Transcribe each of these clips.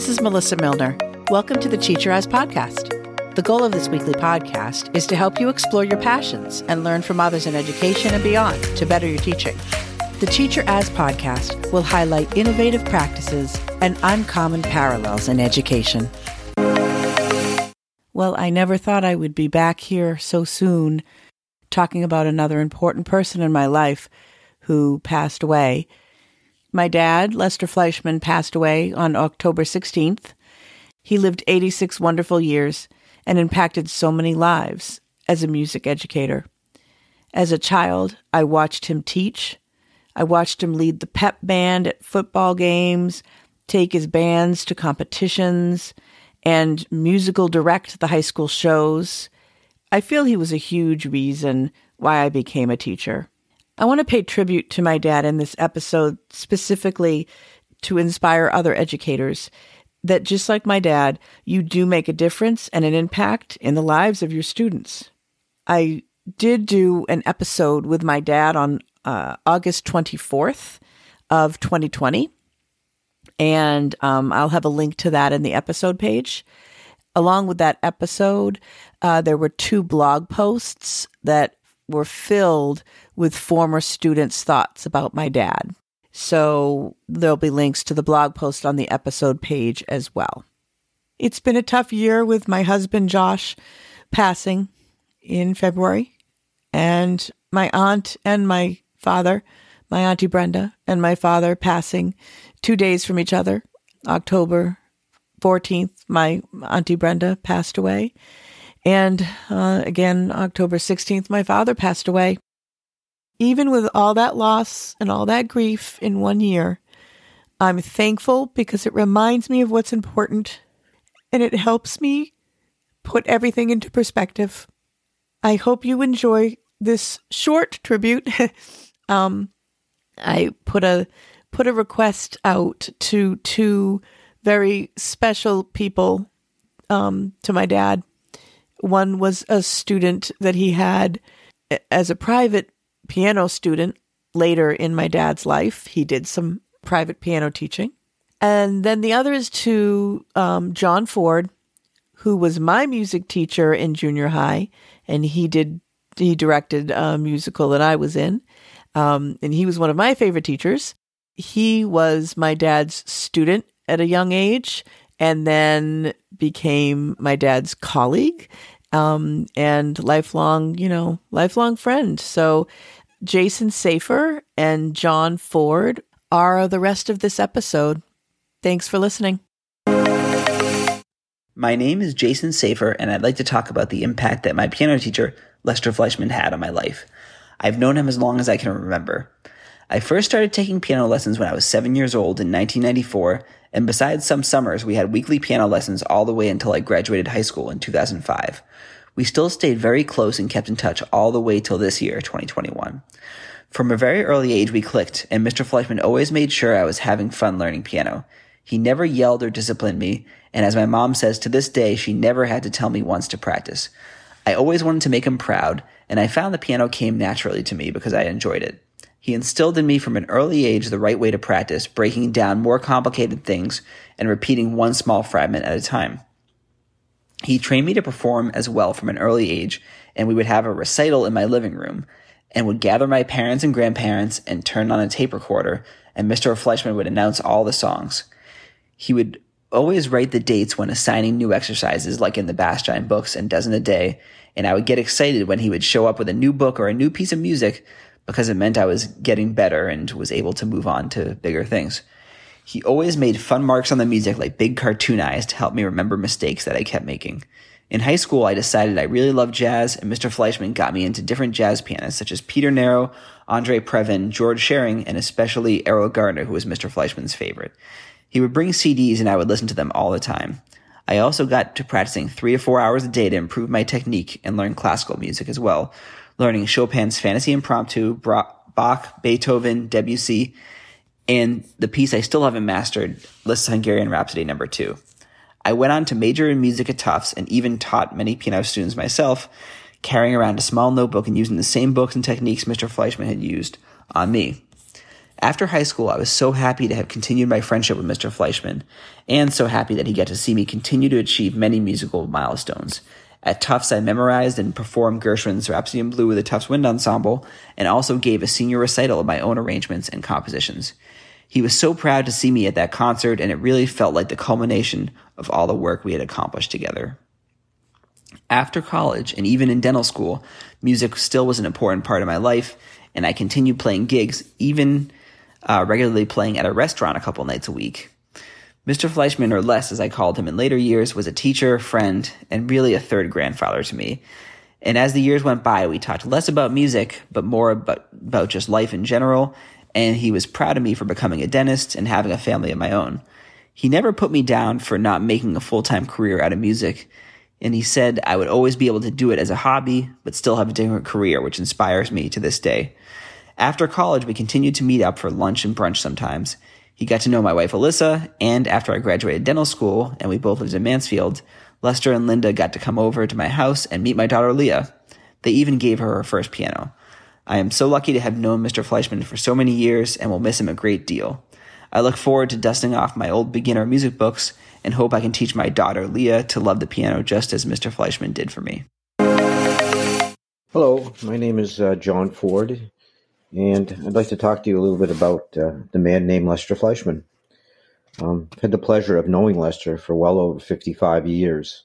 This is Melissa Milner. Welcome to the Teacher As Podcast. The goal of this weekly podcast is to help you explore your passions and learn from others in education and beyond to better your teaching. The Teacher As podcast will highlight innovative practices and uncommon parallels in education. Well, I never thought I would be back here so soon talking about another important person in my life who passed away. My dad, Lester Fleischman, passed away on October 16th. He lived 86 wonderful years and impacted so many lives as a music educator. As a child, I watched him teach. I watched him lead the pep band at football games, take his bands to competitions, and musical direct the high school shows. I feel he was a huge reason why I became a teacher. I want to pay tribute to my dad in this episode specifically to inspire other educators that just like my dad, you do make a difference and an impact in the lives of your students. I did do an episode with my dad on uh, August 24th of 2020. And um, I'll have a link to that in the episode page. Along with that episode, uh, there were two blog posts that were filled with former students' thoughts about my dad. So there'll be links to the blog post on the episode page as well. It's been a tough year with my husband Josh passing in February, and my aunt and my father, my auntie Brenda, and my father passing two days from each other. October 14th, my auntie Brenda passed away. And uh, again, October 16th, my father passed away. Even with all that loss and all that grief in one year, I'm thankful because it reminds me of what's important and it helps me put everything into perspective. I hope you enjoy this short tribute. um, I put a put a request out to two very special people um, to my dad. One was a student that he had as a private piano student later in my dad's life. He did some private piano teaching. And then the other is to um, John Ford, who was my music teacher in junior high, and he did he directed a musical that I was in, um, and he was one of my favorite teachers. He was my dad's student at a young age, and then became my dad's colleague um, and lifelong, you know, lifelong friend. So Jason Safer and John Ford are the rest of this episode. Thanks for listening. My name is Jason Safer, and I'd like to talk about the impact that my piano teacher, Lester Fleischman, had on my life. I've known him as long as I can remember. I first started taking piano lessons when I was seven years old in 1994, and besides some summers, we had weekly piano lessons all the way until I graduated high school in 2005. We still stayed very close and kept in touch all the way till this year, 2021. From a very early age, we clicked, and Mr. Fleischman always made sure I was having fun learning piano. He never yelled or disciplined me, and as my mom says to this day, she never had to tell me once to practice. I always wanted to make him proud, and I found the piano came naturally to me because I enjoyed it. He instilled in me from an early age the right way to practice, breaking down more complicated things and repeating one small fragment at a time. He trained me to perform as well from an early age, and we would have a recital in my living room and would gather my parents and grandparents and turn on a tape recorder, and Mr. Fleischman would announce all the songs. He would always write the dates when assigning new exercises, like in the Bastien books and Dozen a Day, and I would get excited when he would show up with a new book or a new piece of music because it meant I was getting better and was able to move on to bigger things. He always made fun marks on the music like big cartoon eyes to help me remember mistakes that I kept making. In high school, I decided I really loved jazz, and Mr. Fleischman got me into different jazz pianists such as Peter Nero, Andre Previn, George Shearing, and especially Erroll Garner, who was Mr. Fleischman's favorite. He would bring CDs and I would listen to them all the time. I also got to practicing three to four hours a day to improve my technique and learn classical music as well, learning Chopin's Fantasy Impromptu, Bach, Beethoven, Debussy, and the piece I still haven't mastered, Liszt's Hungarian Rhapsody number two. I went on to major in music at Tufts and even taught many piano students myself, carrying around a small notebook and using the same books and techniques Mr. Fleischman had used on me. After high school, I was so happy to have continued my friendship with Mr. Fleischman, and so happy that he got to see me continue to achieve many musical milestones. At Tufts, I memorized and performed Gershwin's Rhapsody in Blue with the Tufts Wind Ensemble, and also gave a senior recital of my own arrangements and compositions. He was so proud to see me at that concert, and it really felt like the culmination of all the work we had accomplished together. After college, and even in dental school, music still was an important part of my life, and I continued playing gigs, even uh, regularly playing at a restaurant a couple nights a week. Mr. Fleischman, or Les as I called him in later years, was a teacher, friend, and really a third grandfather to me. And as the years went by, we talked less about music, but more about, about just life in general. And he was proud of me for becoming a dentist and having a family of my own. He never put me down for not making a full time career out of music. And he said I would always be able to do it as a hobby, but still have a different career, which inspires me to this day. After college, we continued to meet up for lunch and brunch sometimes. He got to know my wife Alyssa, and after I graduated dental school and we both lived in Mansfield, Lester and Linda got to come over to my house and meet my daughter Leah. They even gave her her first piano. I am so lucky to have known Mr. Fleischman for so many years and will miss him a great deal. I look forward to dusting off my old beginner music books and hope I can teach my daughter Leah to love the piano just as Mr. Fleischman did for me. Hello, my name is uh, John Ford, and I'd like to talk to you a little bit about uh, the man named Lester Fleischman. Um, I've had the pleasure of knowing Lester for well over 55 years.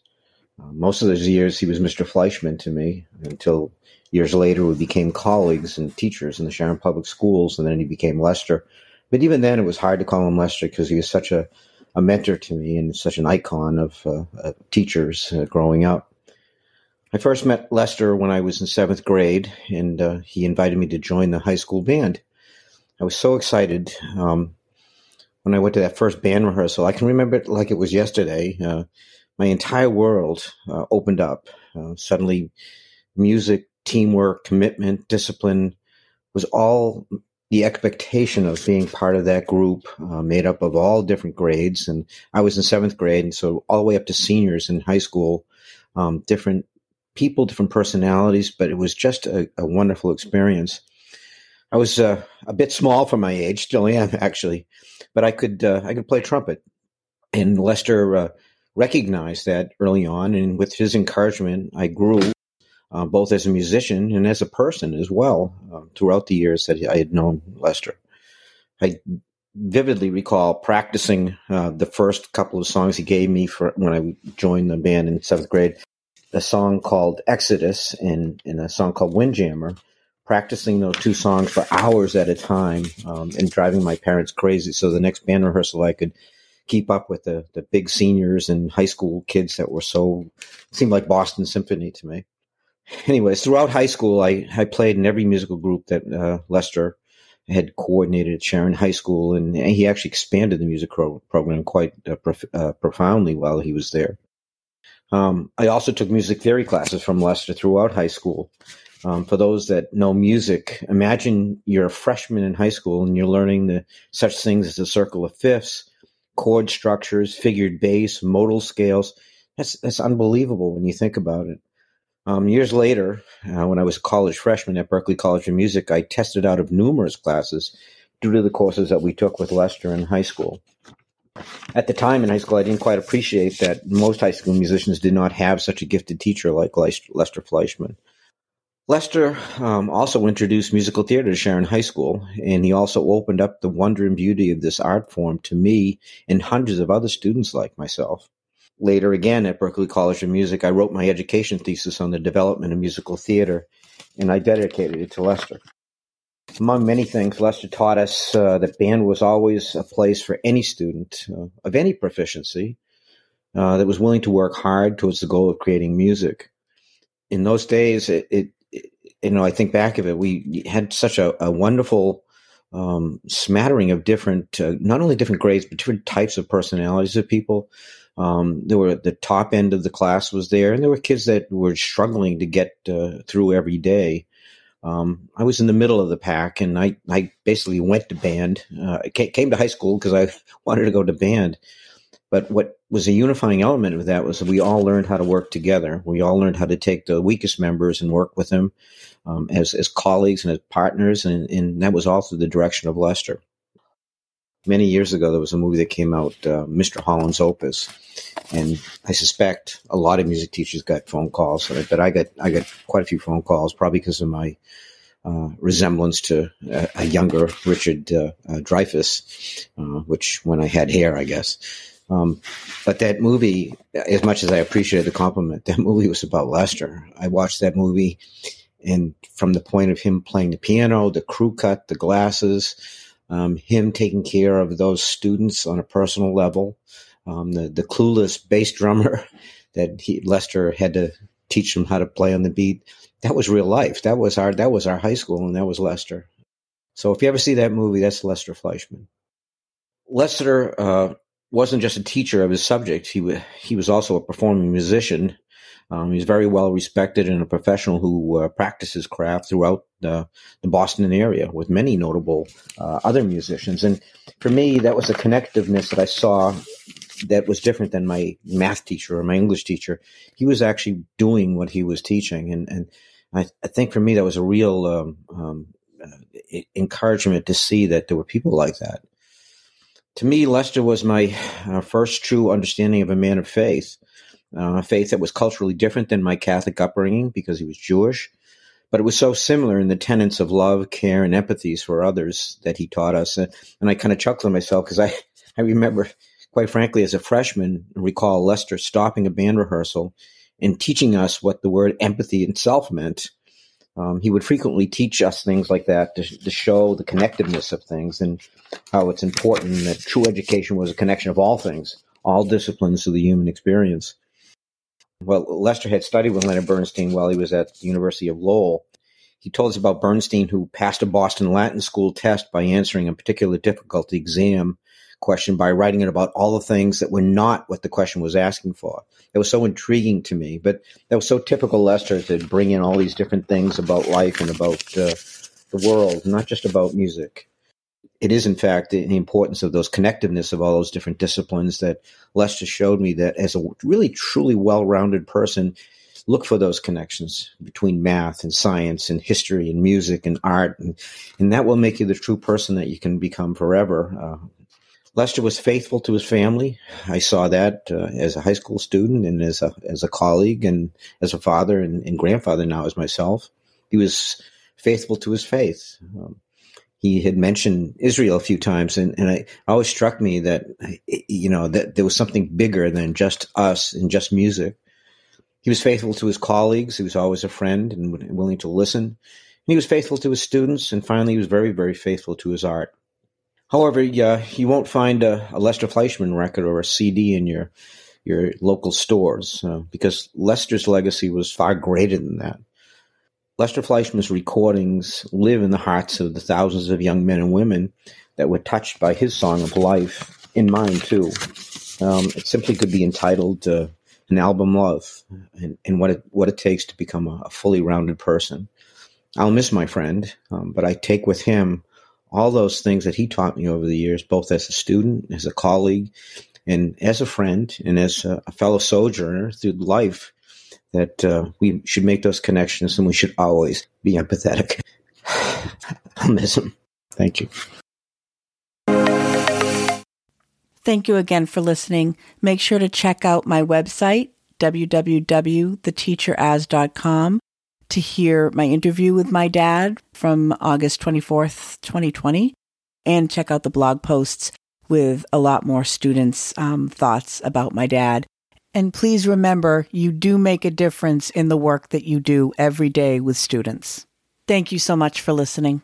Uh, most of those years, he was Mr. Fleischman to me until years later we became colleagues and teachers in the Sharon Public Schools, and then he became Lester. But even then, it was hard to call him Lester because he was such a, a mentor to me and such an icon of uh, teachers uh, growing up. I first met Lester when I was in seventh grade, and uh, he invited me to join the high school band. I was so excited um, when I went to that first band rehearsal. I can remember it like it was yesterday. Uh, my entire world uh, opened up. Uh, suddenly, music, teamwork, commitment, discipline was all the expectation of being part of that group, uh, made up of all different grades. And I was in seventh grade, and so all the way up to seniors in high school, um, different people, different personalities, but it was just a, a wonderful experience. I was uh, a bit small for my age, still am actually, but I could uh, I could play trumpet, and Lester uh, recognized that early on, and with his encouragement, I grew uh, both as a musician and as a person as well uh, throughout the years that I had known Lester. I vividly recall practicing uh, the first couple of songs he gave me for when I joined the band in seventh grade a song called Exodus and, and a song called Windjammer, practicing those two songs for hours at a time um, and driving my parents crazy. So the next band rehearsal, I could keep up with the, the big seniors and high school kids that were so, seemed like Boston Symphony to me. Anyways, throughout high school, I, I played in every musical group that uh, Lester had coordinated at Sharon High School, and, he actually expanded the music pro- program quite uh, prof- uh, profoundly while he was there. Um, I also took music theory classes from Lester throughout high school. Um, for those that know music, imagine you're a freshman in high school and you're learning the such things as the circle of fifths, chord structures, figured bass, modal scales. That's that's unbelievable when you think about it. Um, years later, uh, when I was a college freshman at Berklee College of Music, I tested out of numerous classes due to the courses that we took with Lester in high school at the time in high school, I didn't quite appreciate that most high school musicians did not have such a gifted teacher like Lester Fleischman. Lester um, also introduced musical theater to Sharon High School, and he also opened up the wonder and beauty of this art form to me and hundreds of other students like myself. Later, again at Berklee College of Music, I wrote my education thesis on the development of musical theater, and I dedicated it to Lester. Among many things, Lester taught us uh, that band was always a place for any student uh, of any proficiency uh, that was willing to work hard towards the goal of creating music. In those days, it, it, it you know, I think back of it, we had such a, a wonderful um, smattering of different, uh, not only different grades, but different types of personalities of people. Um, there were the top end of the class was there, and there were kids that were struggling to get uh, through every day. Um, I was in the middle of the pack, and I, I basically went to band. Uh, I came to high school because I wanted to go to band. But what was a unifying element of that was that we all learned how to work together. We all learned how to take the weakest members and work with them um, as as colleagues and as partners, and, and that was all through the direction of Lester. Many years ago, there was a movie that came out, uh, Mr. Holland's Opus, and I suspect a lot of music teachers got phone calls, but I got I got quite a few phone calls, probably because of my uh, resemblance to a, a younger Richard uh, uh, Dreyfuss, uh, which when I had hair, I guess. Um, but that movie, as much as I appreciated the compliment, that movie was about Lester. I watched that movie, and from the point of him playing the piano, the crew cut, the glasses, um, him taking care of those students on a personal level, um, the the clueless bass drummer that he, Lester had to teach them how to play on the beat. That was real life. That was our that was our high school, and that was Lester. So if you ever see that movie, that's Lester Fleischman. Lester uh, wasn't just a teacher of his subject; he was he was also a performing musician. Um, he's very well respected and a professional who uh, practices craft throughout the, the, Boston area with many notable uh, other musicians. And for me, that was a connectiveness that I saw that was different than my math teacher or my English teacher. He was actually doing what he was teaching, and and I, I think for me that was a real um, um, uh, encouragement to see that there were people like that. To me, Lester was my uh, first true understanding of a man of faith, uh, a faith that was culturally different than my Catholic upbringing because he was Jewish, but it was so similar in the tenets of love, care, and empathies for others that he taught us. And, I kind of chuckled myself because I, I remember quite frankly, as a freshman, recall Lester stopping a band rehearsal and teaching us what the word empathy itself meant. Um, he would frequently teach us things like that to, to, show the connectiveness of things and how it's important that true education was a connection of all things, all disciplines of the human experience. Well, Lester had studied with Leonard Bernstein while he was at the University of Lowell. He told us about Bernstein, who passed a Boston Latin School test by answering a particular difficulty exam question by writing it about all the things that were not what the question was asking for. It was so intriguing to me, but that was so typical Lester to bring in all these different things about life and about uh, the world, not just about music. It is, in fact, the, the importance of those connectiveness of all those different disciplines that Lester showed me that as a really truly well-rounded person, look for those connections between math and science and history and music and art and, and that will make you the true person that you can become forever uh, Lester was faithful to his family. I saw that uh, as a high school student and as a as a colleague and as a father and, and grandfather now as myself. He was faithful to his faith. Um, he had mentioned Israel a few times, and, and it always struck me that you know that there was something bigger than just us and just music. He was faithful to his colleagues. He was always a friend and willing to listen. And he was faithful to his students, and finally, he was very, very faithful to his art. However, yeah, you won't find a, a, Lester Fleischman record or a CD in your your local stores uh, because Lester's legacy was far greater than that. Lester Fleischman's recordings live in the hearts of the thousands of young men and women that were touched by his song of life, in mine too. Um, it simply could be entitled uh, "An Album Love" and, and, what it what it takes to become a, a fully rounded person. I'll miss my friend, um, but I take with him all those things that he taught me over the years, both as a student, as a colleague, and as a friend, and as a, fellow sojourner through life, that uh, we should make those connections and we should always be empathetic. I'll miss him. Thank you. Thank you again for listening. Make sure to check out my website, www.theteacheras.com to hear my interview with my dad from August 24th, 2020, and check out the blog posts with a lot more students' um, thoughts about my dad. And please remember, you do make a difference in the work that you do every day with students. Thank you so much for listening.